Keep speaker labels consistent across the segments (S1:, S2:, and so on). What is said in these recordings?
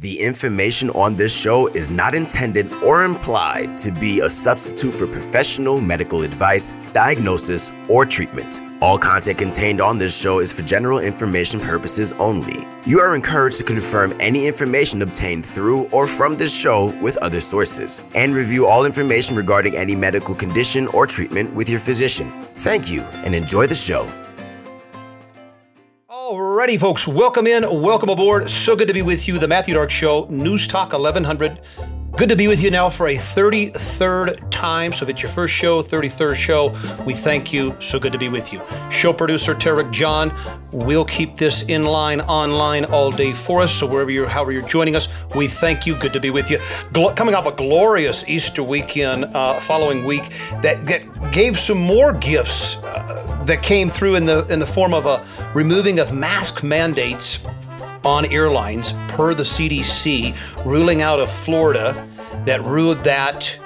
S1: The information on this show is not intended or implied to be a substitute for professional medical advice, diagnosis, or treatment. All content contained on this show is for general information purposes only. You are encouraged to confirm any information obtained through or from this show with other sources, and review all information regarding any medical condition or treatment with your physician. Thank you and enjoy the show.
S2: Alrighty, folks, welcome in, welcome aboard. So good to be with you. The Matthew Dark Show, News Talk 1100. Good to be with you now for a 33rd time. So if it's your first show, 33rd show, we thank you. So good to be with you. Show producer Tarek John We'll keep this in line online all day for us. So wherever you're, however you're joining us, we thank you. Good to be with you. Gl- coming off a glorious Easter weekend, uh, following week that, that gave some more gifts uh, that came through in the in the form of a removing of mask mandates on airlines per the CDC ruling out of Florida that ruled that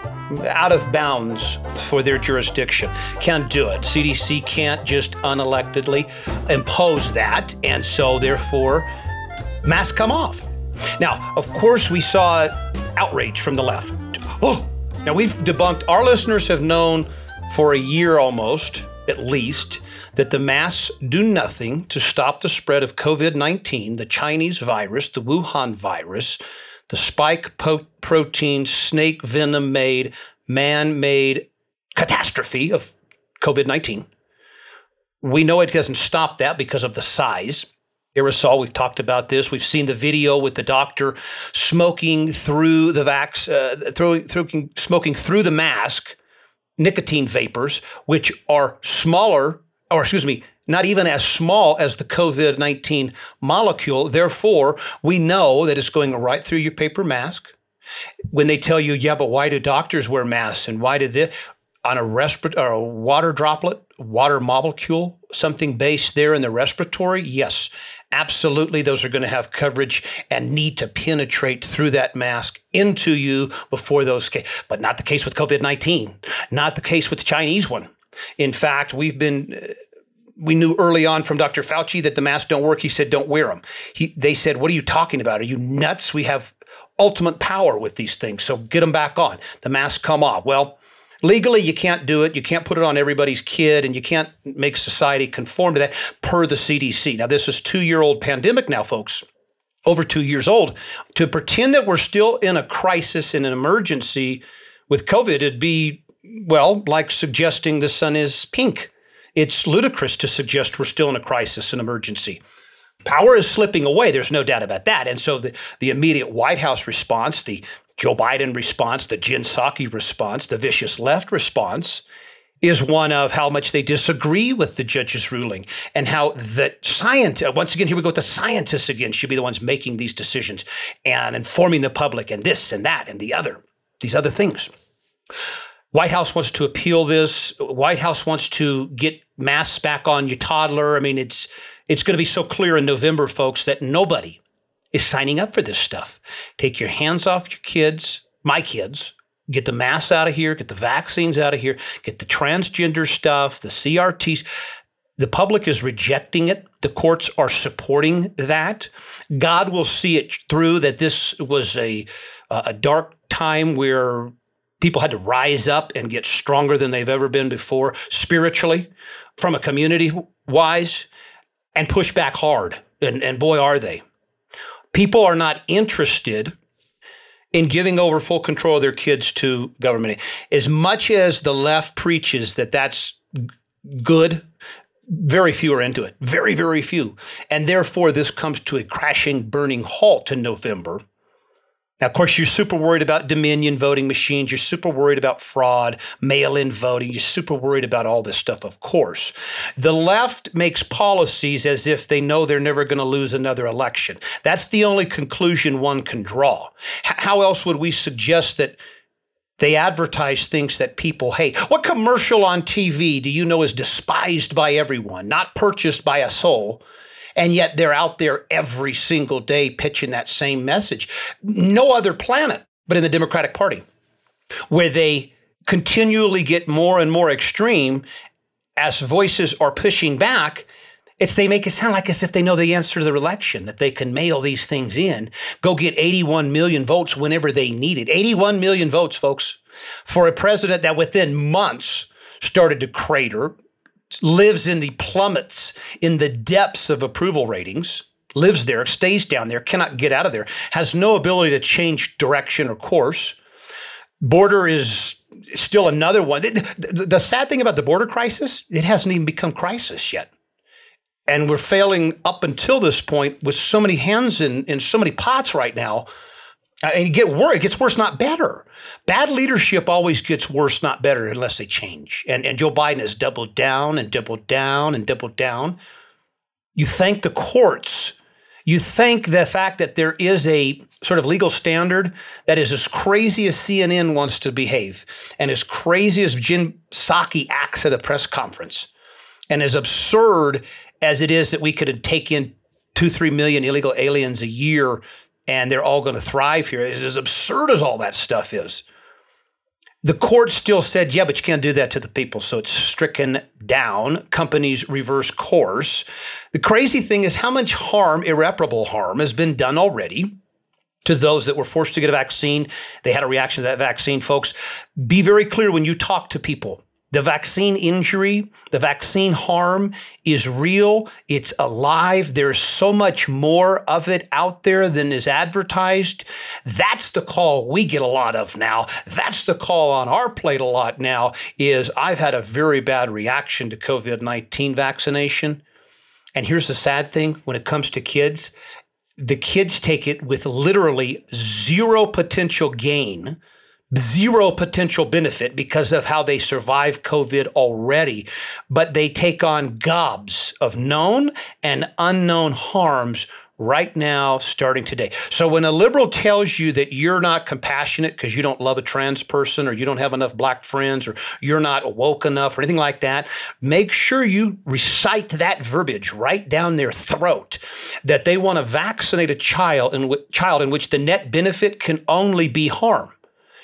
S2: out of bounds for their jurisdiction. Can't do it. CDC can't just unelectedly impose that, and so therefore, masks come off. Now, of course, we saw outrage from the left. Oh, now we've debunked, our listeners have known for a year almost, at least, that the masks do nothing to stop the spread of COVID 19, the Chinese virus, the Wuhan virus, the spike po- protein snake venom made, man made catastrophe of COVID 19. We know it doesn't stop that because of the size. Aerosol, we've talked about this. We've seen the video with the doctor smoking through the vax, uh, throwing, throwing, smoking through the mask, nicotine vapors, which are smaller or excuse me, not even as small as the COVID 19 molecule. Therefore, we know that it's going right through your paper mask. When they tell you, yeah, but why do doctors wear masks and why did this? On a respirator or a water droplet, water molecule, something based there in the respiratory, yes, absolutely, those are going to have coverage and need to penetrate through that mask into you before those. But not the case with COVID 19, not the case with the Chinese one. In fact, we've been uh, we knew early on from Dr. Fauci that the masks don't work. He said, "Don't wear them." He, they said, "What are you talking about? Are you nuts? We have ultimate power with these things, so get them back on." The masks come off. Well, legally, you can't do it. You can't put it on everybody's kid, and you can't make society conform to that per the CDC. Now, this is two-year-old pandemic now, folks. Over two years old. To pretend that we're still in a crisis and an emergency with COVID, it'd be well, like suggesting the sun is pink. It's ludicrous to suggest we're still in a crisis, an emergency. Power is slipping away. There's no doubt about that. And so the, the immediate White House response, the Joe Biden response, the Jen Psaki response, the vicious left response is one of how much they disagree with the judge's ruling and how the science, uh, once again, here we go the scientists again, should be the ones making these decisions and informing the public and this and that and the other, these other things. White House wants to appeal this. White House wants to get masks back on your toddler. I mean, it's it's going to be so clear in November, folks, that nobody is signing up for this stuff. Take your hands off your kids, my kids. Get the masks out of here. Get the vaccines out of here. Get the transgender stuff, the CRTs. The public is rejecting it. The courts are supporting that. God will see it through that this was a, a dark time where people had to rise up and get stronger than they've ever been before spiritually from a community wise and push back hard. And, and boy are they. People are not interested in giving over full control of their kids to government. As much as the left preaches that that's good very few are into it. Very very few. And therefore this comes to a crashing burning halt in november now, of course, you're super worried about Dominion voting machines. You're super worried about fraud, mail in voting. You're super worried about all this stuff, of course. The left makes policies as if they know they're never going to lose another election. That's the only conclusion one can draw. H- how else would we suggest that? They advertise things that people hate. What commercial on TV do you know is despised by everyone, not purchased by a soul, and yet they're out there every single day pitching that same message. No other planet but in the Democratic Party, where they continually get more and more extreme as voices are pushing back It's they make it sound like as if they know the answer to the election, that they can mail these things in, go get 81 million votes whenever they need it. 81 million votes, folks, for a president that within months started to crater, lives in the plummets, in the depths of approval ratings, lives there, stays down there, cannot get out of there, has no ability to change direction or course. Border is still another one. The, sad thing about the border crisis, it hasn't even become crisis yet. And we're failing up until this point with so many hands in, in so many pots right now. Uh, and it get worse, it gets worse, not better. Bad leadership always gets worse, not better, unless they change. And, and Joe Biden has doubled down and doubled down and doubled down. You thank the courts. You thank the fact that there is a sort of legal standard that is as crazy as CNN wants to behave and as crazy as Jen Psaki acts at a press conference and as absurd as it is that we could take in two, three million illegal aliens a year and they're all going to thrive here. As absurd as all that stuff is. The court still said, yeah, but you can't do that to the people. So it's stricken down. Companies reverse course. The crazy thing is how much harm, irreparable harm, has been done already to those that were forced to get a vaccine. They had a reaction to that vaccine, folks. Be very clear when you talk to people. The vaccine injury, the vaccine harm is real. It's alive. There's so much more of it out there than is advertised. That's the call we get a lot of now. That's the call on our plate a lot now is I've had a very bad reaction to COVID-19 vaccination. And here's the sad thing when it comes to kids, the kids take it with literally zero potential gain zero potential benefit because of how they survive COVID already, but they take on gobs of known and unknown harms right now, starting today. So when a liberal tells you that you're not compassionate because you don't love a trans person or you don't have enough black friends or you're not woke enough or anything like that, make sure you recite that verbiage right down their throat that they want to vaccinate a child in, child in which the net benefit can only be harm.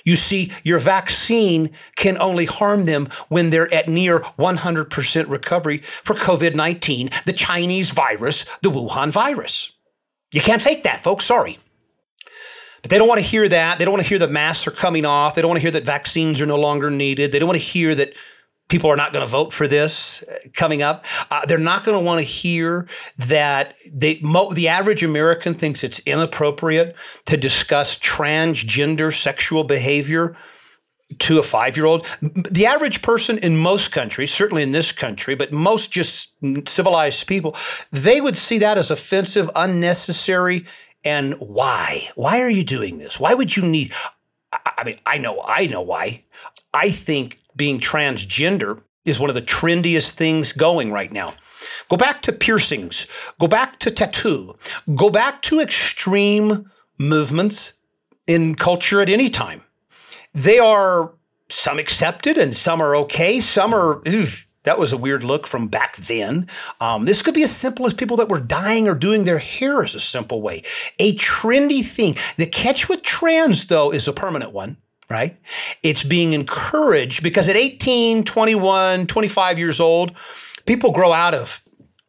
S2: You see, your vaccine can only harm them when they're at near 100% recovery for COVID 19, the Chinese virus, the Wuhan virus. You can't fake that, folks. Sorry. But they don't want to hear that. They don't want to hear that masks are coming off. They don't want to hear that vaccines are no longer needed. They don't want to hear that people are not going to vote for this uh, coming up. Uh, they're not going to want to hear that they, mo- the average American thinks it's inappropriate to discuss transgender sexual behavior to a five year old. The average person in most countries, certainly in this country, but most just civilized people, they would see that as offensive, unnecessary. And why? Why are you doing this? Why would you need? I mean, I know, I know why. I think being transgender is one of the trendiest things going right now. Go back to piercings, go back to tattoo, go back to extreme movements in culture at any time. They are some accepted and some are okay, some are, that was a weird look from back then. Um, this could be as simple as people that were dyeing or doing their hair is a simple way. A trendy thing. The catch with trans, though, is a permanent one right? It's being encouraged because at 18, 21, 25 years old, people grow out of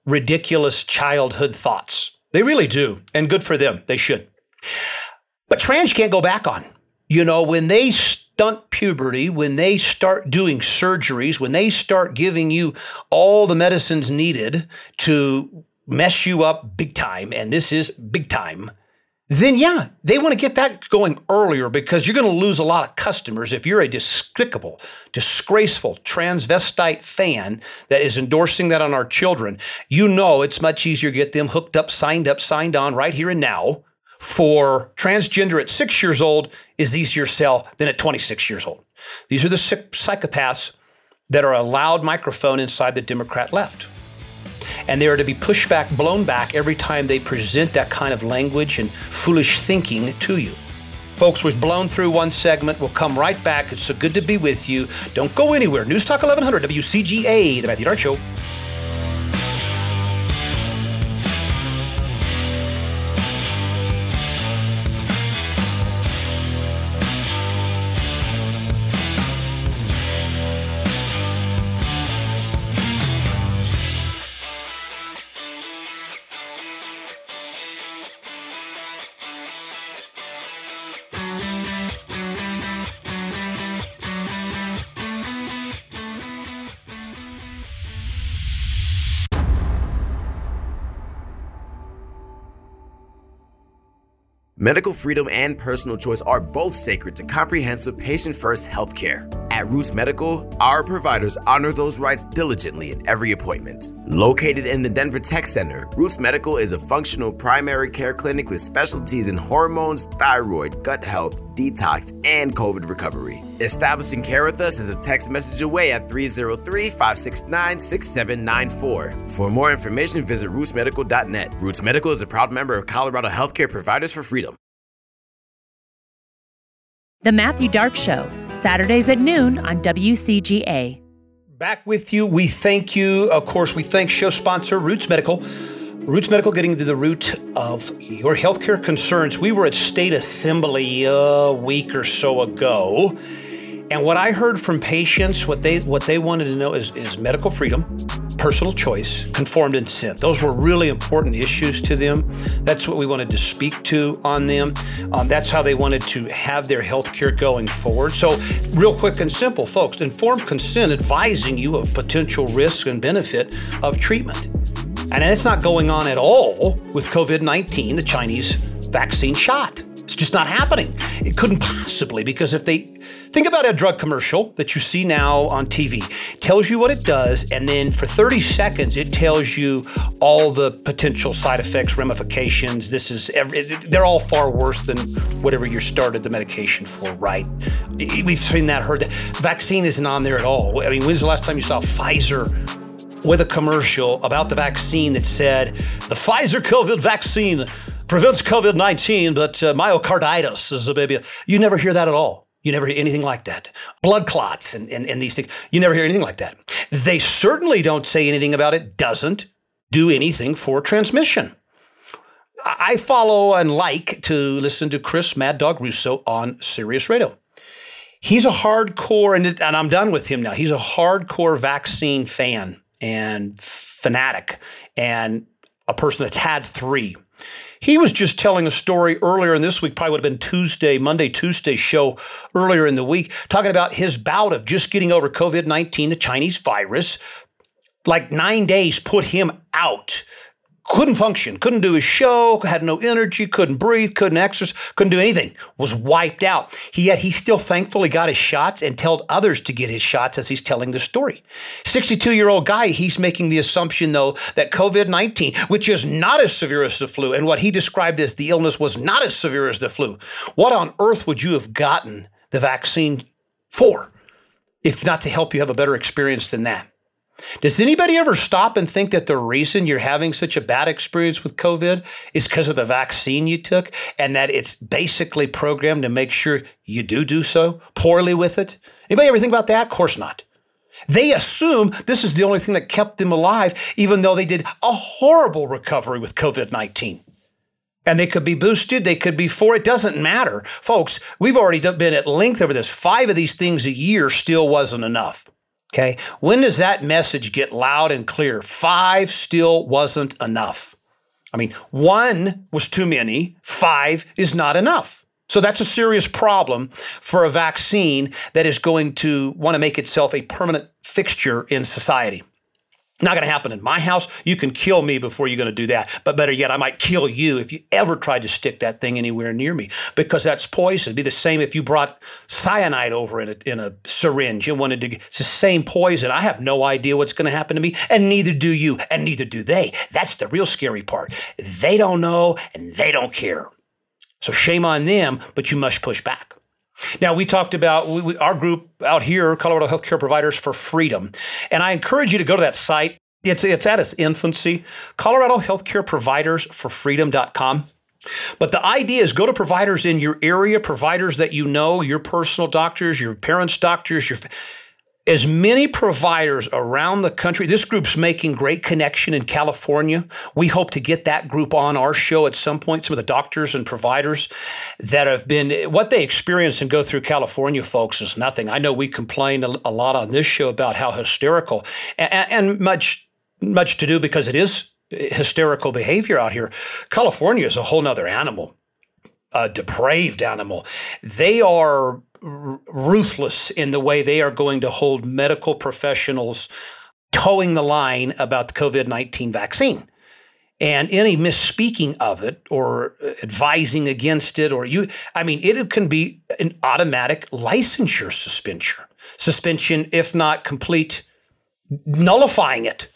S2: ridiculous childhood thoughts. They really do. And good for them. They should. But trans can't go back on. You know, when they stunt puberty, when they start doing surgeries, when they start giving you all the medicines needed to mess you up big time, and this is big time, then yeah, they want to get that going earlier because you're going to lose a lot of customers if you're a despicable, disgraceful transvestite fan that is endorsing that on our children. You know it's much easier to get them hooked up, signed up, signed on right here and now. For transgender at six years old is easier sell than at 26 years old. These are the psychopaths that are a loud microphone inside the Democrat left and they are to be pushed back, blown back every time they present that kind of language and foolish thinking to you. Folks, we've blown through one segment. We'll come right back. It's so good to be with you. Don't go anywhere. News Talk 1100 WCGA, The Matthew Dark Show.
S1: Medical freedom and personal choice are both sacred to comprehensive patient first healthcare. At Roots Medical, our providers honor those rights diligently in every appointment. Located in the Denver Tech Center, Roots Medical is a functional primary care clinic with specialties in hormones, thyroid, gut health, detox, and COVID recovery. Establishing care with us is a text message away at 303 569 6794. For more information, visit rootsmedical.net. Roots Medical is a proud member of Colorado Healthcare Providers for Freedom.
S3: The Matthew Dark Show, Saturdays at noon on WCGA.
S2: Back with you. We thank you. Of course, we thank show sponsor Roots Medical. Roots Medical getting to the root of your healthcare concerns. We were at State Assembly a week or so ago. And what I heard from patients, what they what they wanted to know is, is medical freedom, personal choice, informed consent. Those were really important issues to them. That's what we wanted to speak to on them. Um, that's how they wanted to have their health care going forward. So, real quick and simple, folks, informed consent advising you of potential risk and benefit of treatment. And it's not going on at all with COVID 19, the Chinese vaccine shot. It's just not happening. It couldn't possibly because if they think about a drug commercial that you see now on TV, tells you what it does, and then for 30 seconds it tells you all the potential side effects, ramifications. This is every, they're all far worse than whatever you started the medication for, right? We've seen that, heard that. Vaccine isn't on there at all. I mean, when's the last time you saw Pfizer? with a commercial about the vaccine that said the Pfizer COVID vaccine prevents COVID 19, but uh, myocarditis is a baby. You never hear that at all. You never hear anything like that. Blood clots and, and, and these things. You never hear anything like that. They certainly don't say anything about it, doesn't do anything for transmission. I follow and like to listen to Chris Mad Dog Russo on Sirius Radio. He's a hardcore, and, and I'm done with him now. He's a hardcore vaccine fan and fanatic and a person that's had three. He was just telling a story earlier in this week, probably would have been Tuesday, Monday, Tuesday show earlier in the week, talking about his bout of just getting over COVID 19, the Chinese virus. Like nine days put him out couldn't function, couldn't do his show, had no energy, couldn't breathe, couldn't exercise, couldn't do anything, was wiped out. He, yet he still thankfully got his shots and told others to get his shots as he's telling the story. 62 year old guy, he's making the assumption though that COVID 19, which is not as severe as the flu, and what he described as the illness was not as severe as the flu. What on earth would you have gotten the vaccine for if not to help you have a better experience than that? Does anybody ever stop and think that the reason you're having such a bad experience with COVID is because of the vaccine you took and that it's basically programmed to make sure you do do so poorly with it? Anybody ever think about that? Of course not. They assume this is the only thing that kept them alive, even though they did a horrible recovery with COVID 19. And they could be boosted, they could be for, it doesn't matter. Folks, we've already been at length over this. Five of these things a year still wasn't enough. Okay. When does that message get loud and clear? Five still wasn't enough. I mean, one was too many, five is not enough. So that's a serious problem for a vaccine that is going to want to make itself a permanent fixture in society. Not going to happen in my house. You can kill me before you're going to do that. But better yet, I might kill you if you ever tried to stick that thing anywhere near me because that's poison. It'd be the same if you brought cyanide over in a, in a syringe and wanted to. It's the same poison. I have no idea what's going to happen to me, and neither do you, and neither do they. That's the real scary part. They don't know, and they don't care. So shame on them, but you must push back. Now, we talked about we, we, our group out here, Colorado Healthcare Providers for Freedom. And I encourage you to go to that site. It's, it's at its infancy, Colorado Healthcare Providers for Freedom.com. But the idea is go to providers in your area, providers that you know, your personal doctors, your parents' doctors, your as many providers around the country. This group's making great connection in California. We hope to get that group on our show at some point. Some of the doctors and providers that have been what they experience and go through California, folks, is nothing. I know we complain a, lot on this show about how hysterical and, and much much to do because it is hysterical behavior out here. California is a whole nother animal a depraved animal. They are ruthless in the way they are going to hold medical professionals toeing the line about the COVID 19 vaccine. and any misspeaking of it or advising against it or you i mean it can be an automatic licensure suspension suspension if not complete nullifying it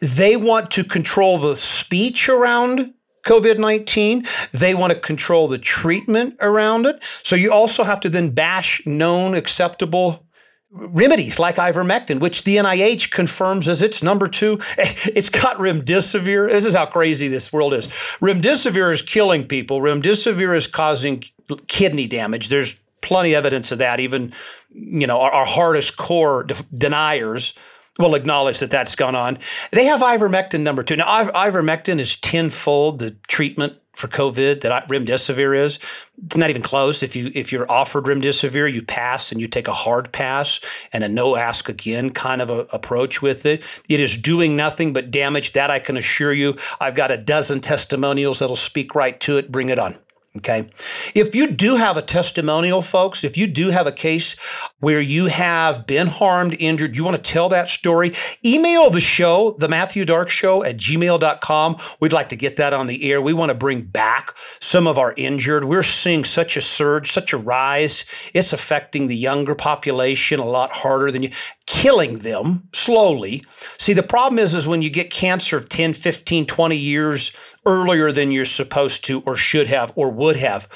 S2: they want to control the speech around COVID 19. They want to control the treatment around it. So you also have to then bash known acceptable remedies like ivermectin, which the NIH confirms as its number two. It's got remdesivir. This is how crazy this world is. Remdesivir is killing people. Remdesivir is causing kidney damage. There's plenty of evidence of that. Even, you know, our, our hardest core de- deniers will acknowledge that that's gone on. They have ivermectin number two. Now, ivermectin is tenfold the treatment for COVID that remdesivir is. It's not even close. If you if you're offered remdesivir, you pass and you take a hard pass and a no ask again kind of a, approach with it. It is doing nothing but damage. That I can assure you. I've got a dozen testimonials that'll speak right to it. Bring it on. Okay. If you do have a testimonial, folks, if you do have a case where you have been harmed, injured, you want to tell that story, email the show, the Matthew Dark Show at gmail.com. We'd like to get that on the air. We want to bring back some of our injured. We're seeing such a surge, such a rise. It's affecting the younger population a lot harder than you killing them slowly. See, the problem is, is when you get cancer of 10, 15, 20 years earlier than you're supposed to or should have or would have,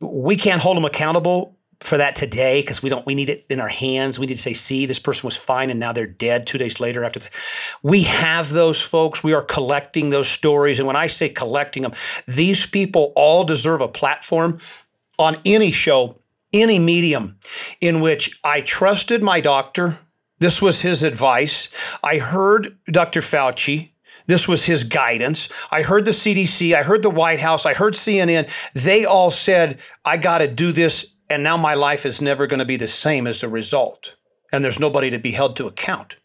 S2: we can't hold them accountable for that today because we don't we need it in our hands we need to say see this person was fine and now they're dead two days later after we have those folks we are collecting those stories and when i say collecting them these people all deserve a platform on any show any medium in which i trusted my doctor this was his advice. I heard Dr. Fauci. This was his guidance. I heard the CDC. I heard the White House. I heard CNN. They all said, I got to do this. And now my life is never going to be the same as a result. And there's nobody to be held to account.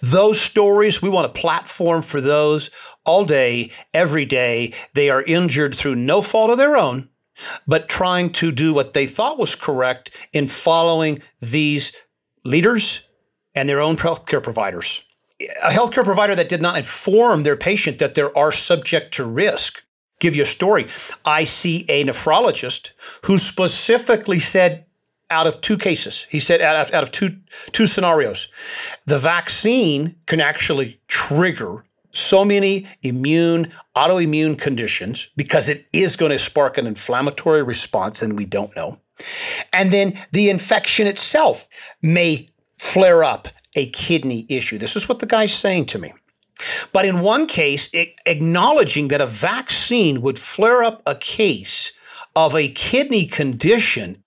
S2: Those stories, we want a platform for those all day, every day. They are injured through no fault of their own, but trying to do what they thought was correct in following these leaders and their own healthcare providers. A healthcare provider that did not inform their patient that they are subject to risk. Give you a story. I see a nephrologist who specifically said out of two cases, he said out of, out of two, two scenarios, the vaccine can actually trigger so many immune, autoimmune conditions because it is going to spark an inflammatory response, and we don't know. And then the infection itself may flare up a kidney issue. This is what the guy's saying to me. But in one case, acknowledging that a vaccine would flare up a case of a kidney condition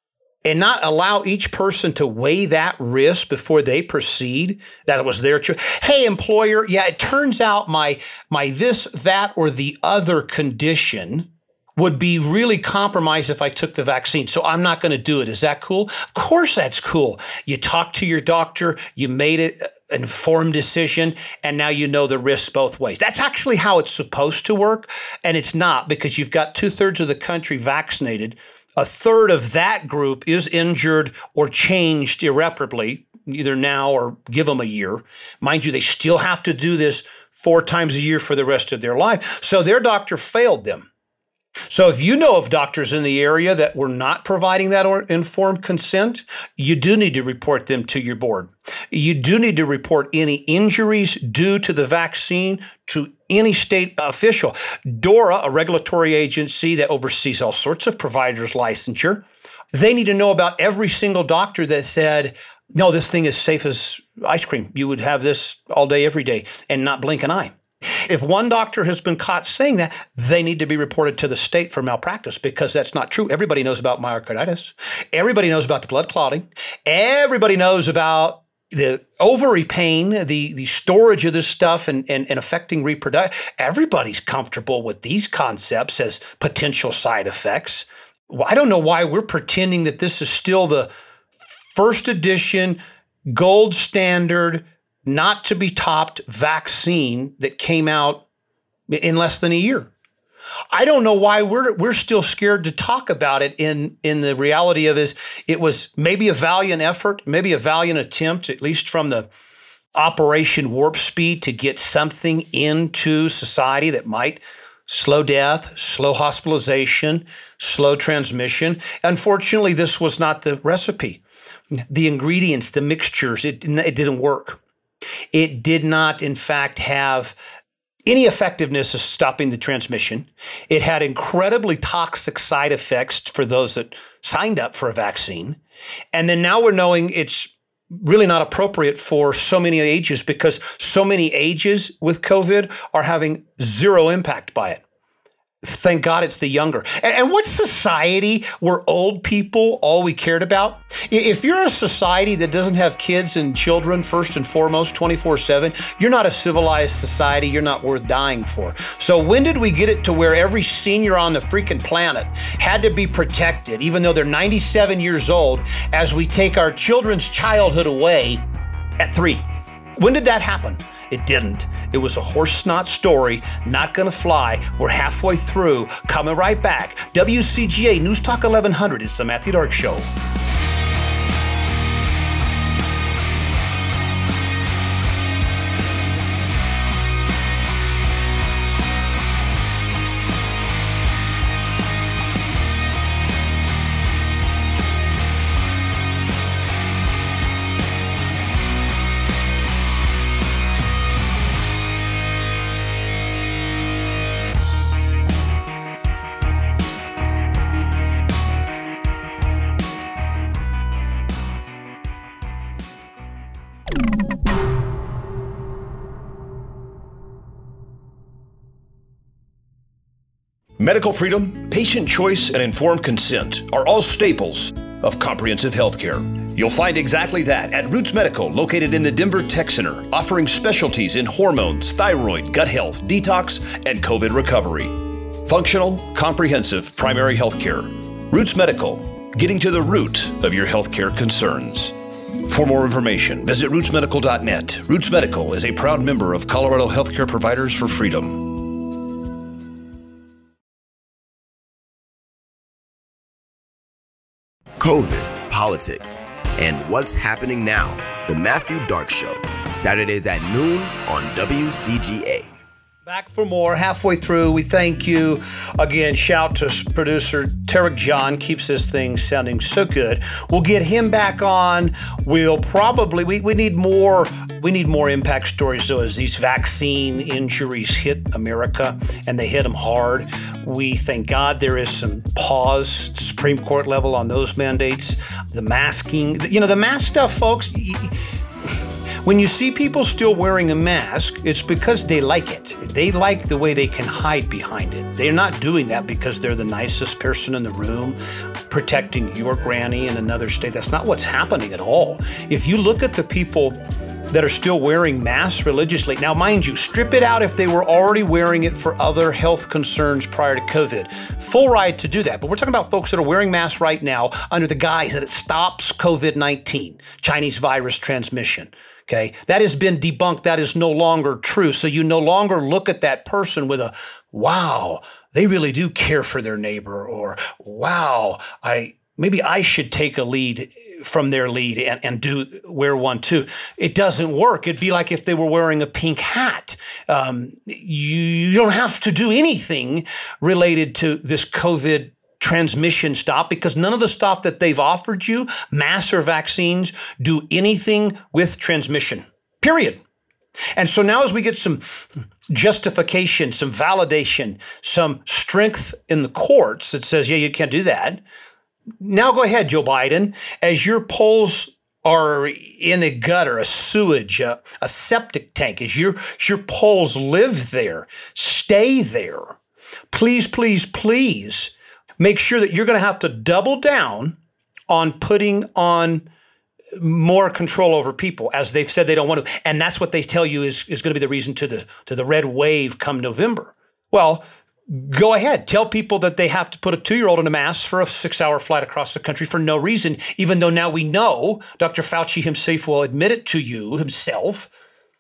S2: and not allow each person to weigh that risk before they proceed that it was their choice hey employer yeah it turns out my my this that or the other condition would be really compromised if I took the vaccine. So I'm not going to do it. Is that cool? Of course, that's cool. You talked to your doctor, you made an informed decision, and now you know the risks both ways. That's actually how it's supposed to work. And it's not because you've got two thirds of the country vaccinated. A third of that group is injured or changed irreparably, either now or give them a year. Mind you, they still have to do this four times a year for the rest of their life. So their doctor failed them. So, if you know of doctors in the area that were not providing that informed consent, you do need to report them to your board. You do need to report any injuries due to the vaccine to any state official. DORA, a regulatory agency that oversees all sorts of providers' licensure, they need to know about every single doctor that said, no, this thing is safe as ice cream. You would have this all day, every day, and not blink an eye. If one doctor has been caught saying that, they need to be reported to the state for malpractice because that's not true. Everybody knows about myocarditis. Everybody knows about the blood clotting. Everybody knows about the ovary pain, the the storage of this stuff and, and, and affecting reproduction. Everybody's comfortable with these concepts as potential side effects. I don't know why we're pretending that this is still the first edition, gold standard, not to be topped vaccine that came out in less than a year. I don't know why we're we're still scared to talk about it in in the reality of is it was maybe a valiant effort, maybe a valiant attempt, at least from the Operation Warp Speed to get something into society that might slow death, slow hospitalization, slow transmission. Unfortunately, this was not the recipe. The ingredients, the mixtures, it, it didn't work. It did not, in fact, have any effectiveness of stopping the transmission. It had incredibly toxic side effects for those that signed up for a vaccine. And then now we're knowing it's really not appropriate for so many ages because so many ages with COVID are having zero impact by it. Thank God it's the younger. And, what society were old people all we cared about? If you're a society that doesn't have kids and children first and foremost 24 7, you're not a civilized society. You're not worth dying for. So, when did we get it to where every senior on the freaking planet had to be protected, even though they're 97 years old, as we take our children's childhood away at three? When did that happen? It didn't. It was a horse snot story, not gonna fly. We're halfway through, coming right back. WCGA News Talk 1100. It's the Matthew Dark Show.
S4: Medical freedom, patient choice, and informed consent are all staples of comprehensive healthcare. You'll find exactly that at Roots Medical, located in the Denver Tech Center, offering specialties in hormones, thyroid, gut health, detox, and COVID recovery. Functional, comprehensive primary healthcare. Roots Medical, getting to the root of your healthcare concerns. For more information, visit rootsmedical.net. Roots Medical is a proud member of Colorado Healthcare Providers for Freedom.
S1: COVID, politics, and what's happening now. The Matthew Dark Show, Saturdays at noon on WCGA.
S2: Back for more. Halfway through, we thank you again. Shout to producer Tarek John, keeps this thing sounding so good. We'll get him back on. We'll probably we, we need more we need more impact stories though as these vaccine injuries hit America and they hit them hard. We thank God there is some pause Supreme Court level on those mandates. The masking, you know, the mask stuff, folks. When you see people still wearing a mask, it's because they like it. They like the way they can hide behind it. They're not doing that because they're the nicest person in the room, protecting your granny in another state. That's not what's happening at all. If you look at the people that are still wearing masks religiously. Now, mind you, strip it out if they were already wearing it for other health concerns prior to COVID. Full right to do that. But we're talking about folks that are wearing masks right now under the guise that it stops COVID 19, Chinese virus transmission. Okay. That has been debunked. That is no longer true. So you no longer look at that person with a, wow, they really do care for their neighbor, or wow, I, maybe I should take a lead from their lead and, and do wear one too. It doesn't work. It'd be like if they were wearing a pink hat. Um, you, you don't have to do anything related to this COVID transmission stop because none of the stuff that they've offered you, mass or vaccines, do anything with transmission. Period. And so now, as we get some justification, some validation, some strength in the courts that says, yeah, you can't do that. Now go ahead, Joe Biden, as your polls are in a gutter, a sewage, a, a septic tank, as your, your polls live there, stay there. Please, please, please make sure that you're going to have to double down on putting on more control over people as they've said they don't want to and that's what they tell you is, is going to be the reason to the to the red wave come november. Well go ahead tell people that they have to put a two-year-old in a mask for a six-hour flight across the country for no reason even though now we know dr fauci himself will admit it to you himself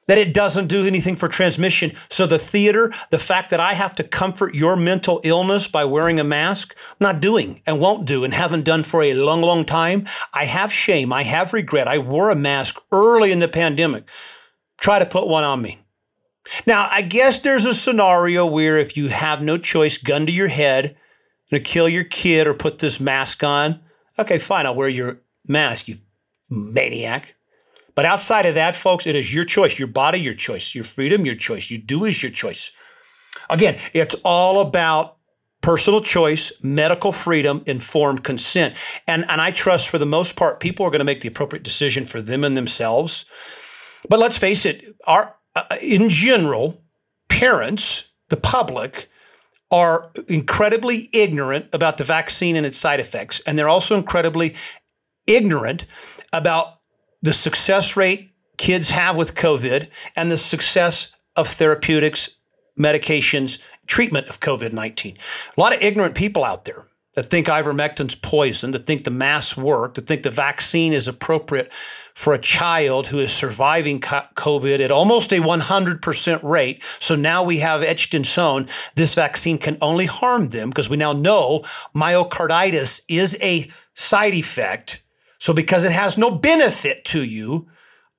S2: that it doesn't do anything for transmission. So the theater, the fact that I have to comfort your mental illness by wearing a mask, not doing and won't do and haven't done for a long, long time. I have shame. I have regret. I wore a mask early in the pandemic. try to put one on me. Now, I guess there's a scenario where if you have no choice, gun to your head, gonna kill your kid or put this mask on. Okay, fine, I'll wear your mask, you maniac. But outside of that, folks, it is your choice, your body, your choice, your freedom, your choice. You do is your choice. Again, it's all about personal choice, medical freedom, informed consent. And, and I trust for the most part, people are going to make the appropriate decision for them and themselves. But let's face it, our, uh, in general, parents, the public, are incredibly ignorant about the vaccine and its side effects. And they're also incredibly ignorant about the success rate kids have with COVID and the success of therapeutics, medications, treatment of COVID 19. A lot of ignorant people out there that think ivermectin's poison, that think the masks work, that think the vaccine is appropriate for a child who is surviving COVID at almost a 100% rate. So now we have etched in stone this vaccine can only harm them because we now know myocarditis is a side effect. So because it has no benefit to you,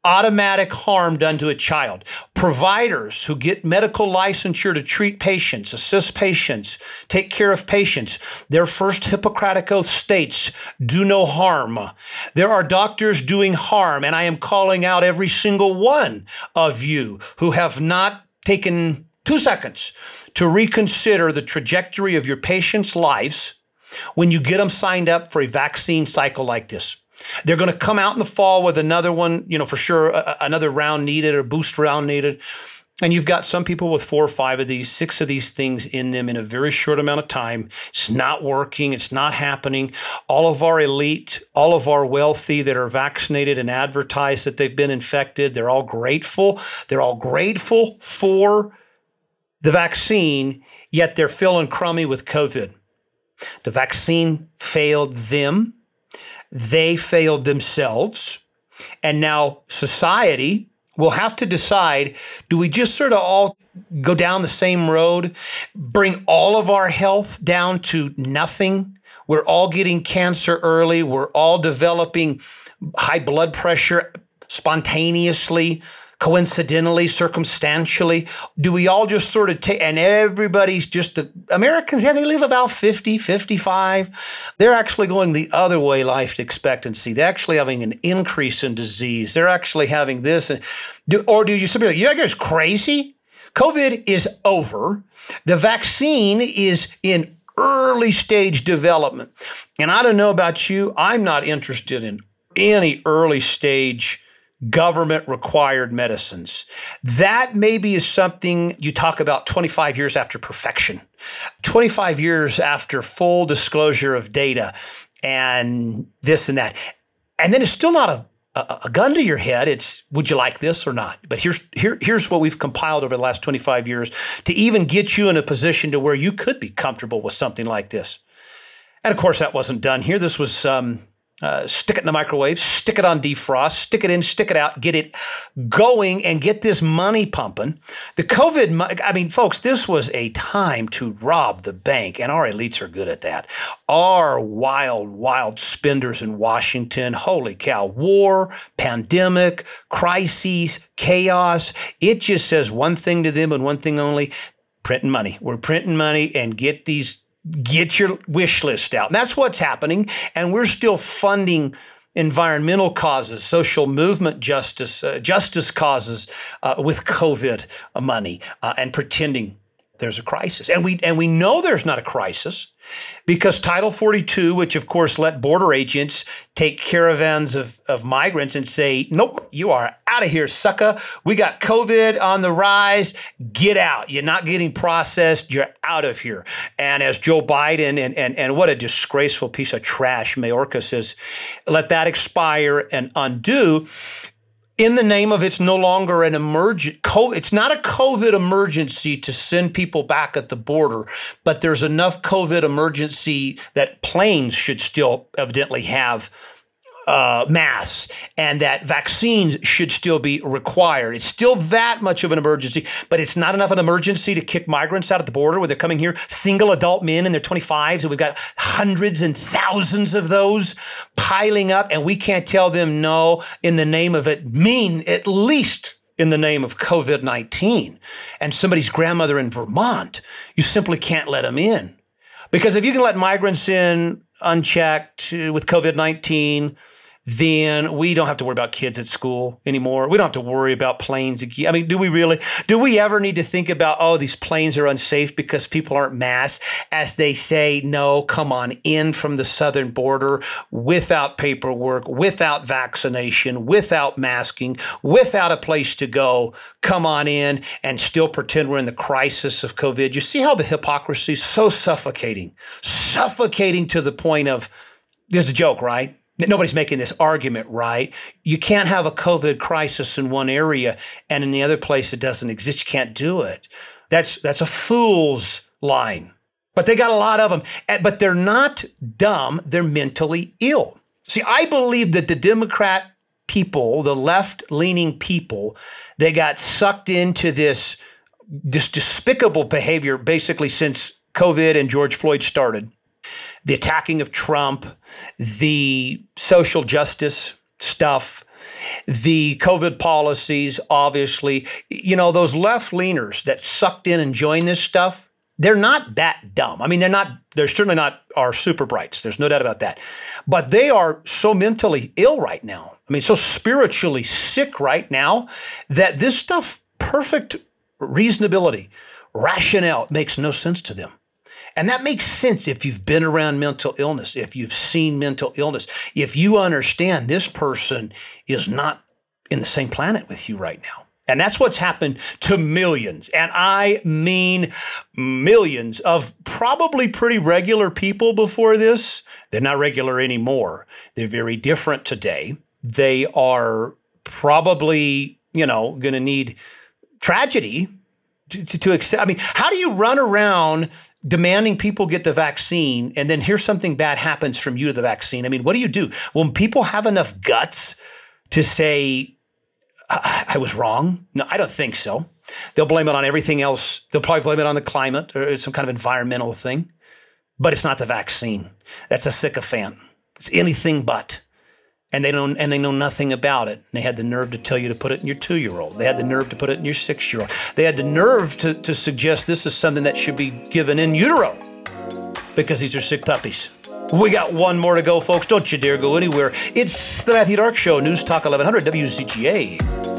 S2: automatic harm done to a child. Providers who get medical licensure to treat patients, assist patients, take care of patients, their first Hippocratic oath states, do no harm. There are doctors doing harm, and I am calling out every single one of you who have not taken two seconds to reconsider the trajectory of your patients' lives when you get them signed up for a vaccine cycle like this. They're going to come out in the fall with another one, you know, for sure, a, another round needed or boost round needed. And you've got some people with four or five of these, six of these things in them in a very short amount of time. It's not working. It's not happening. All of our elite, all of our wealthy that are vaccinated and advertise that they've been infected, they're all grateful. They're all grateful for the vaccine, yet they're feeling crummy with COVID. The vaccine failed them. They failed themselves. And now society will have to decide do we just sort of all go down the same road, bring all of our health down to nothing? We're all getting cancer early. We're all developing high blood pressure spontaneously coincidentally, circumstantially? Do we all just sort of take, and everybody's just the Americans, yeah, they live about 50, 55. They're actually going the other way, life expectancy. They're actually having an increase in disease. They're actually having this. And, do, or do you simply like, you guys crazy? COVID is over. The vaccine is in early stage development. And I don't know about you, I'm not interested in any early stage government required medicines. That maybe is something you talk about 25 years after perfection, 25 years after full disclosure of data and this and that. And then it's still not a a, gun to your head. It's would you like this or not? But here's here here's what we've compiled over the last 25 years to even get you in a position to where you could be comfortable with something like this. And of course, that wasn't done here. This was um, uh, stick it in the microwave, stick it on defrost, stick it in, stick it out, get it going, and get this money pumping. The COVID, I mean, folks, this was a time to rob the bank, and our elites are good at that. Our wild, wild spenders in Washington, holy cow, war, pandemic, crises, chaos. It just says one thing to them and one thing only printing money. We're printing money and get these get your wish list out. And that's what's happening. And we're still funding environmental causes, social movement justice, uh, justice causes uh, with COVID money uh, and pretending there's a crisis. And we and we know there's not a crisis because Title 42, which of course let border agents take caravans of, of migrants and say, nope, you are out of here, sucker. We got COVID on the rise. Get out. You're not getting processed. You're out of here. And as Joe Biden and, and, and what a disgraceful piece of trash Mayorkas says, let that expire and undo in the name of it's no longer an emergent it's not a covid emergency to send people back at the border but there's enough covid emergency that planes should still evidently have uh, mass and that vaccines should still be required. It's still that much of an emergency, but it's not enough an emergency to kick migrants out at the border where they're coming here, single adult men in their 25s, and we've got hundreds and thousands of those piling up, and we can't tell them no in the name of it. Mean at least in the name of COVID 19 and somebody's grandmother in Vermont, you simply can't let them in. Because if you can let migrants in unchecked with COVID 19, then we don't have to worry about kids at school anymore. We don't have to worry about planes. I mean, do we really? Do we ever need to think about, oh, these planes are unsafe because people aren't masked? As they say, no, come on in from the southern border without paperwork, without vaccination, without masking, without a place to go. Come on in and still pretend we're in the crisis of COVID. You see how the hypocrisy is so suffocating, suffocating to the point of there's a joke, right? Nobody's making this argument, right? You can't have a COVID crisis in one area and in the other place it doesn't exist. You can't do it. That's that's a fool's line. But they got a lot of them. But they're not dumb, they're mentally ill. See, I believe that the Democrat people, the left-leaning people, they got sucked into this this despicable behavior basically since COVID and George Floyd started the attacking of Trump, the social justice stuff, the COVID policies, obviously, you know, those left leaners that sucked in and joined this stuff, they're not that dumb. I mean, they're not, they're certainly not our super brights. There's no doubt about that. But they are so mentally ill right now. I mean, so spiritually sick right now that this stuff, perfect reasonability, rationale, makes no sense to them. And that makes sense if you've been around mental illness, if you've seen mental illness, if you understand this person is not in the same planet with you right now. And that's what's happened to millions. And I mean millions of probably pretty regular people before this. They're not regular anymore. They're very different today. They are probably, you know, going to need tragedy to, to, accept. I mean, how do you run around demanding people get the vaccine and then here's something bad happens from you to the vaccine. I mean, what do you do? When people have enough guts to say, I, I was wrong? No, I don't think so. They'll blame it on everything else. They'll probably blame it on the climate or some kind of environmental thing, but it's not the vaccine. That's a sycophant. It's anything but and they don't and they know nothing about it. And They had the nerve to tell you to put it in your two year old. They had the nerve to put it in your six year old. They had the nerve to, to suggest this is something that should be given in utero because these are sick puppies. We got one more to go, folks. Don't you dare go anywhere. It's the Matthew Dark Show, News Talk 1100 WCGA.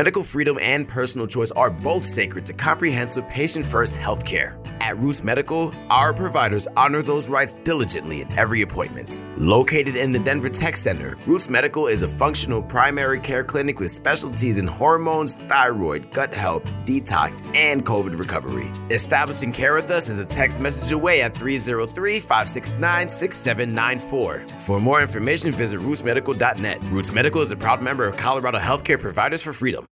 S1: Medical freedom and personal choice are both sacred to comprehensive patient first healthcare. At Roots Medical, our providers honor those rights diligently in every appointment. Located in the Denver Tech Center, Roots Medical is a functional primary care clinic with specialties in hormones, thyroid, gut health, detox, and COVID recovery. Establishing care with us is a text message away at 303 569 6794. For more information, visit rootsmedical.net. Roots Medical is a proud member of Colorado Healthcare Providers for Freedom.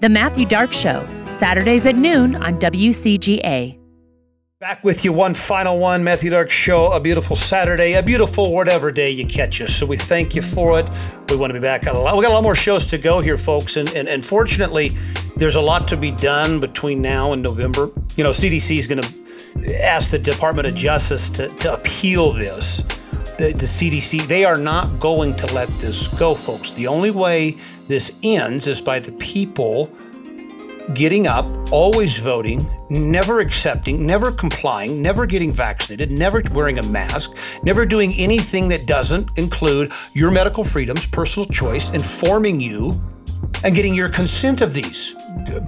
S3: The Matthew Dark Show, Saturdays at noon on WCGA.
S2: Back with you, one final one, Matthew Dark Show. A beautiful Saturday, a beautiful whatever day you catch us. So we thank you for it. We want to be back on a lot. We got a lot more shows to go here, folks, and and, and fortunately, there's a lot to be done between now and November. You know, CDC is going to ask the Department of Justice to to appeal this. The, the CDC, they are not going to let this go, folks. The only way this ends is by the people getting up, always voting, never accepting, never complying, never getting vaccinated, never wearing a mask, never doing anything that doesn't include your medical freedoms, personal choice, informing you, and getting your consent of these.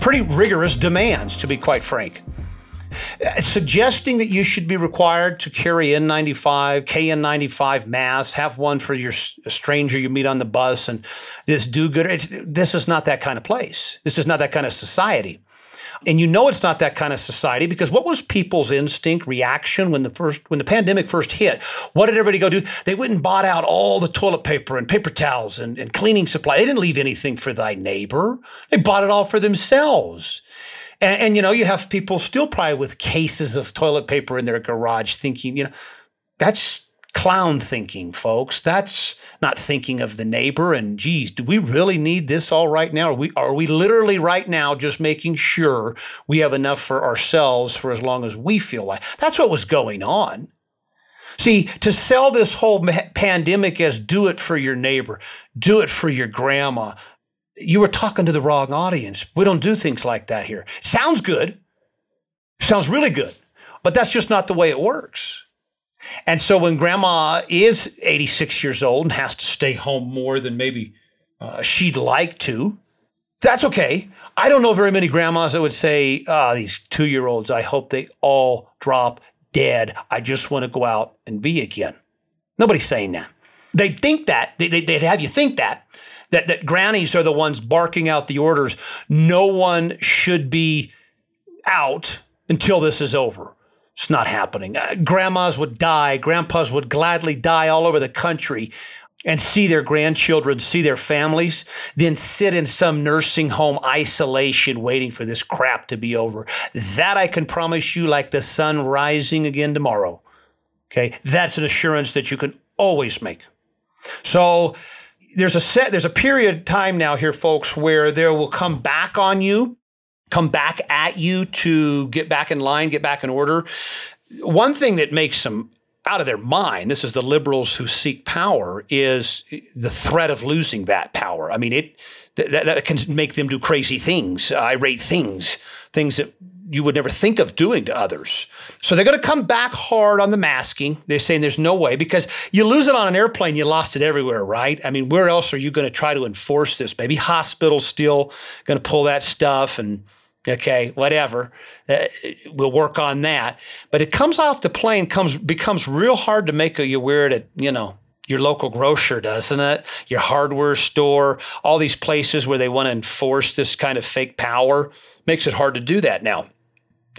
S2: Pretty rigorous demands, to be quite frank. Uh, suggesting that you should be required to carry N95, KN95 masks, have one for your stranger you meet on the bus, and this do good. This is not that kind of place. This is not that kind of society. And you know it's not that kind of society because what was people's instinct reaction when the first when the pandemic first hit? What did everybody go do? They went and bought out all the toilet paper and paper towels and, and cleaning supply. They didn't leave anything for thy neighbor. They bought it all for themselves. And, and, you know, you have people still probably with cases of toilet paper in their garage thinking, you know, that's clown thinking, folks. That's not thinking of the neighbor. And geez, do we really need this all right now? Are we are we literally right now just making sure we have enough for ourselves for as long as we feel like? That's what was going on. See, to sell this whole pandemic as do it for your neighbor, do it for your grandma, you were talking to the wrong audience. We don't do things like that here. Sounds good. Sounds really good. But that's just not the way it works. And so when grandma is 86 years old and has to stay home more than maybe uh, she'd like to, that's okay. I don't know very many grandmas that would say, oh, these two year olds, I hope they all drop dead. I just want to go out and be again. Nobody's saying that. They think that, they, would have you think that, that that grannies are the ones barking out the orders. No one should be out until this is over. It's not happening. Uh, grandmas would die, grandpas would gladly die all over the country and see their grandchildren, see their families, then sit in some nursing home isolation waiting for this crap to be over. That I can promise you, like the sun rising again tomorrow. Okay, that's an assurance that you can always make. So, there's a set there's a period of time now here folks where there will come back on you come back at you to get back in line get back in order. One thing that makes them out of their mind this is the liberals who seek power is the threat of losing that power. I mean it that, that can make them do crazy things uh, irate things things that you would never think of doing to others. So they're going to come back hard on the masking. They're saying there's no way because you lose it on an airplane, you lost it everywhere, right? I mean, where else are you going to try to enforce this? Maybe hospitals still going to pull that stuff and okay, whatever. Uh, we'll work on that. But it comes off the plane comes becomes real hard to make you wear it at, you know, your local grocer, doesn't it? Your hardware store, all these places where they want to enforce this kind of fake power makes it hard to do that now.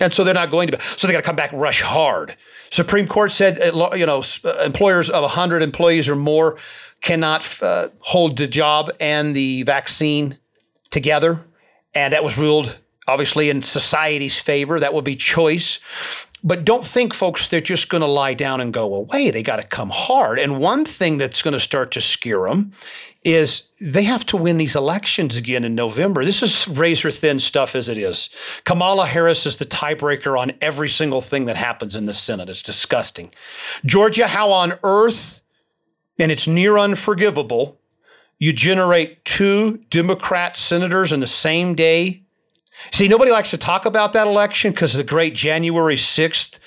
S2: And so they're not going to. Be. So they got to come back rush hard. Supreme Court said, uh, you know, uh, employers of 100 employees or more cannot uh, hold the job and the vaccine together. And that was ruled, obviously, in society's favor. That will be choice. But don't think, folks, they're just going to lie down and go away. They got to come hard. And one thing that's going to start to scare them is they have to win these elections again in November. This is razor thin stuff as it is. Kamala Harris is the tiebreaker on every single thing that happens in the Senate. It's disgusting. Georgia, how on earth, and it's near unforgivable, you generate two Democrat senators in the same day. See, nobody likes to talk about that election because the great January 6th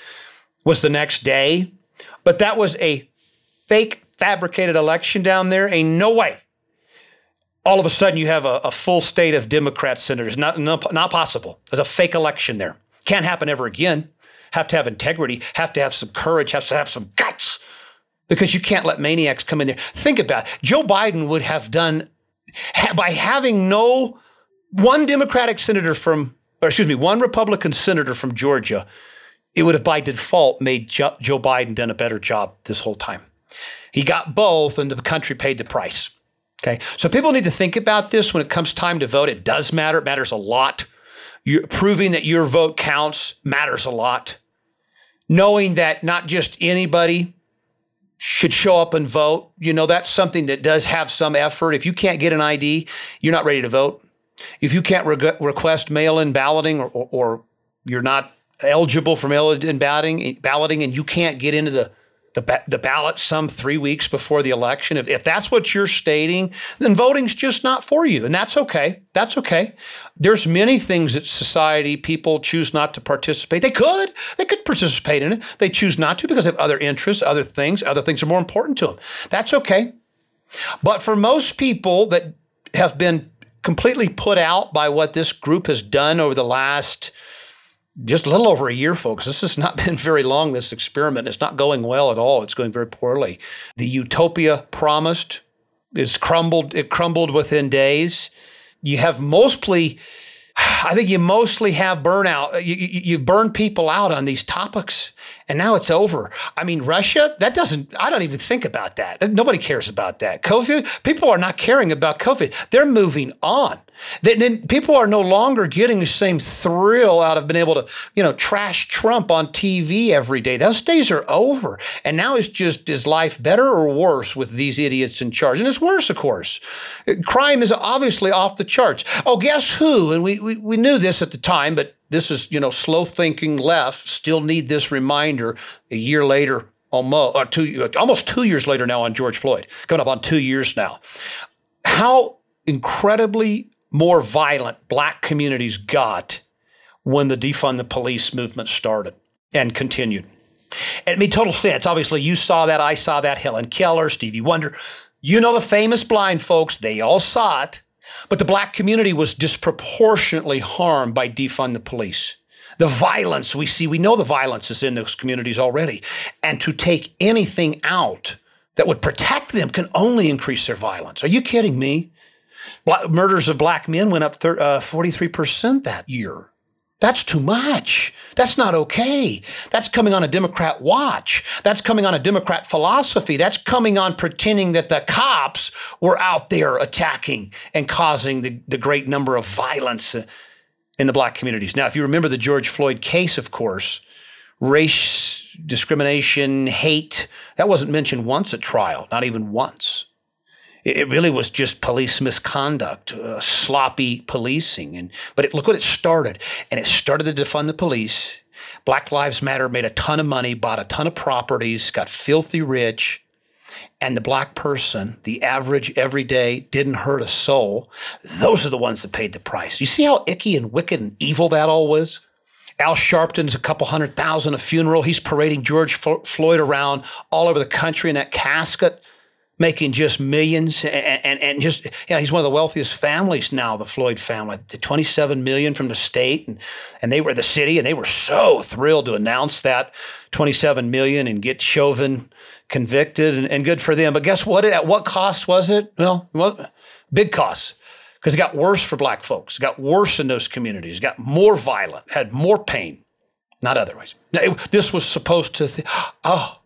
S2: was the next day, but that was a fake fabricated election down there. Ain't no way all of a sudden you have a, a full state of Democrat senators. Not, not, not possible. There's a fake election there. Can't happen ever again. Have to have integrity, have to have some courage, have to have some guts because you can't let maniacs come in there. Think about it. Joe Biden would have done by having no one Democratic senator from, or excuse me, one Republican senator from Georgia, it would have by default made Joe Biden done a better job this whole time. He got both, and the country paid the price. Okay. So people need to think about this when it comes time to vote. It does matter. It matters a lot. You're proving that your vote counts matters a lot. Knowing that not just anybody should show up and vote, you know, that's something that does have some effort. If you can't get an ID, you're not ready to vote. If you can't re- request mail in balloting or, or, or, you're not eligible for mail in balloting, eh, balloting and you can't get into the the, ba- the ballot some three weeks before the election. If, if that's what you're stating, then voting's just not for you. And that's okay. That's okay. There's many things that society, people choose not to participate. They could. They could participate in it. They choose not to because they have other interests, other things. Other things are more important to them. That's okay. But for most people that have been completely put out by what this group has done over the last – just a little over a year, folks. This has not been very long, this experiment. It's not going well at all. It's going very poorly. The utopia promised is crumbled, it crumbled within days. You have mostly I think you mostly have burnout. You, you, you burn people out on these topics, and now it's over. I mean, Russia, that doesn't, I don't even think about that. Nobody cares about that. COVID, people are not caring about COVID. They're moving on. Then, then people are no longer getting the same thrill out of being able to, you know, trash Trump on TV every day. Those days are over. And now it's just, is life better or worse with these idiots in charge? And it's worse, of course. Crime is obviously off the charts. Oh, guess who? And we, we, we knew this at the time, but this is, you know, slow thinking left still need this reminder a year later, almost, or uh, two, uh, almost two years later now on George Floyd, coming up on two years now. How incredibly more violent black communities got when the defund the police movement started and continued. It made total sense. Obviously, you saw that. I saw that. Helen Keller, Stevie Wonder. You know the famous blind folks. They all saw it. But the black community was disproportionately harmed by defund the police. The violence we see, we know the violence is in those communities already. And to take anything out that would protect them can only increase their violence. Are you kidding me? Black, murders of black men went up thir- uh, 43% that year. That's too much. That's not okay. That's coming on a Democrat watch. That's coming on a Democrat philosophy. That's coming on pretending that the cops were out there attacking and causing the, the great number of violence in the black communities. Now, if you remember the George Floyd case, of course, race discrimination, hate, that wasn't mentioned once at trial, not even once it really was just police misconduct, uh, sloppy policing. And but it, look what it started, and it started to defund the police. Black Lives Matter made a ton of money, bought a ton of properties, got filthy rich, and the black person, the average everyday, didn't hurt a soul. Those are the ones that paid the price. You see how icky and wicked and evil that all was? Al Sharpton's a couple hundred thousand a funeral. He's parading George Floyd around all over the country in that casket making just millions and, and, and just you know he's one of the wealthiest families now the floyd family. The 27 million from the state and, and they were the city and they were so thrilled to announce that 27 million and get chauvin convicted and, and good for them. But guess what at what cost was it? Well what, big cost because it got worse for black folks it got worse in those communities it got more violent had more pain not otherwise. Now, it, this was supposed to th- oh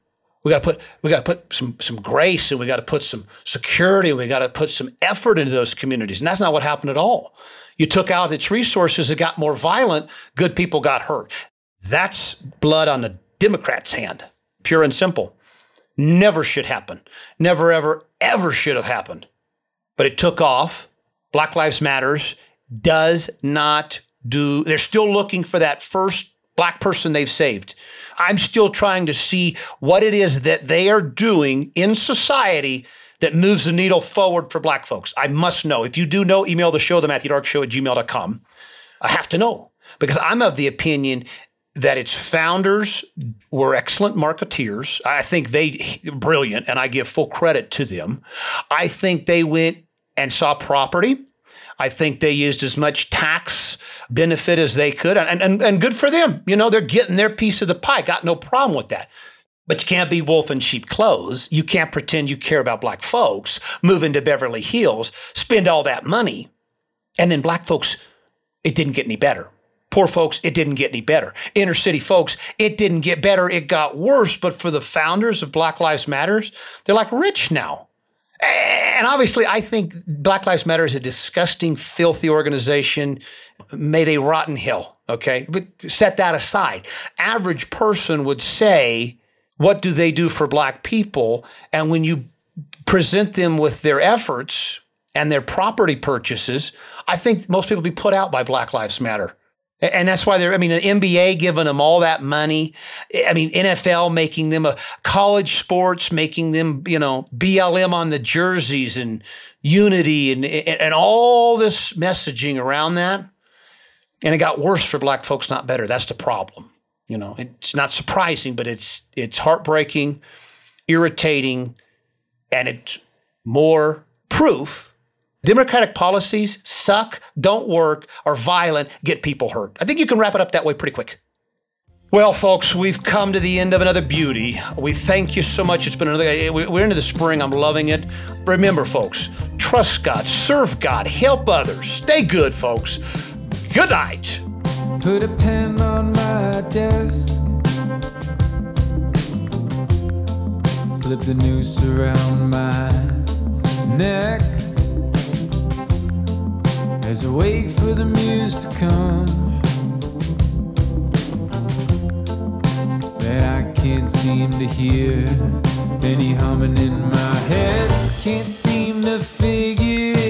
S2: we got to put we got to put some some grace and we got to put some security and we got to put some effort into those communities. And that's not what happened at all. You took out its resources, it got more violent, good people got hurt. That's blood on the Democrats' hand, pure and simple. Never should happen. Never, ever, ever should have happened. But it took off. Black Lives Matters does not do, they're still looking for that first black person they've saved. I'm still trying to see what it is that they are doing in society that moves the needle forward for black folks. I must know. If you do know, email the show, the Matthew Dark Show at gmail.com. I have to know because I'm of the opinion that its founders were excellent marketeers. I think they brilliant, and I give full credit to them. I think they went and saw property I think they used as much tax benefit as they could, and, and, and good for them. You know, they're getting their piece of the pie. Got no problem with that. But you can't be wolf in sheep clothes. You can't pretend you care about black folks, move into Beverly Hills, spend all that money, and then black folks, it didn't get any better. Poor folks, it didn't get any better. Inner city folks, it didn't get better. It got worse. But for the founders of Black Lives Matters, they're like rich now. And obviously, I think Black Lives Matter is a disgusting, filthy organization. made a rotten hill. Okay. But set that aside. Average person would say, what do they do for black people? And when you present them with their efforts and their property purchases, I think most people be put out by Black Lives Matter. And that's why they're, I mean, the NBA giving them all that money. I mean, NFL making them a college sports, making them, you know, BLM on the jerseys and unity and, and all this messaging around that. And it got worse for black folks, not better. That's the problem. You know, it's not surprising, but it's, it's heartbreaking, irritating, and it's more proof Democratic policies suck, don't work, are violent, get people hurt. I think you can wrap it up that way pretty quick. Well, folks, we've come to the end of another beauty. We thank you so much. It's been another, eh, we're into the spring. I'm loving it. Remember, folks, trust God, serve God, help others. Stay good, folks. Good night.
S5: Put a pen on my desk. Slip the noose around my neck. As I wait for the muse to come. But I can't seem to hear any humming in my head. Can't seem to feel.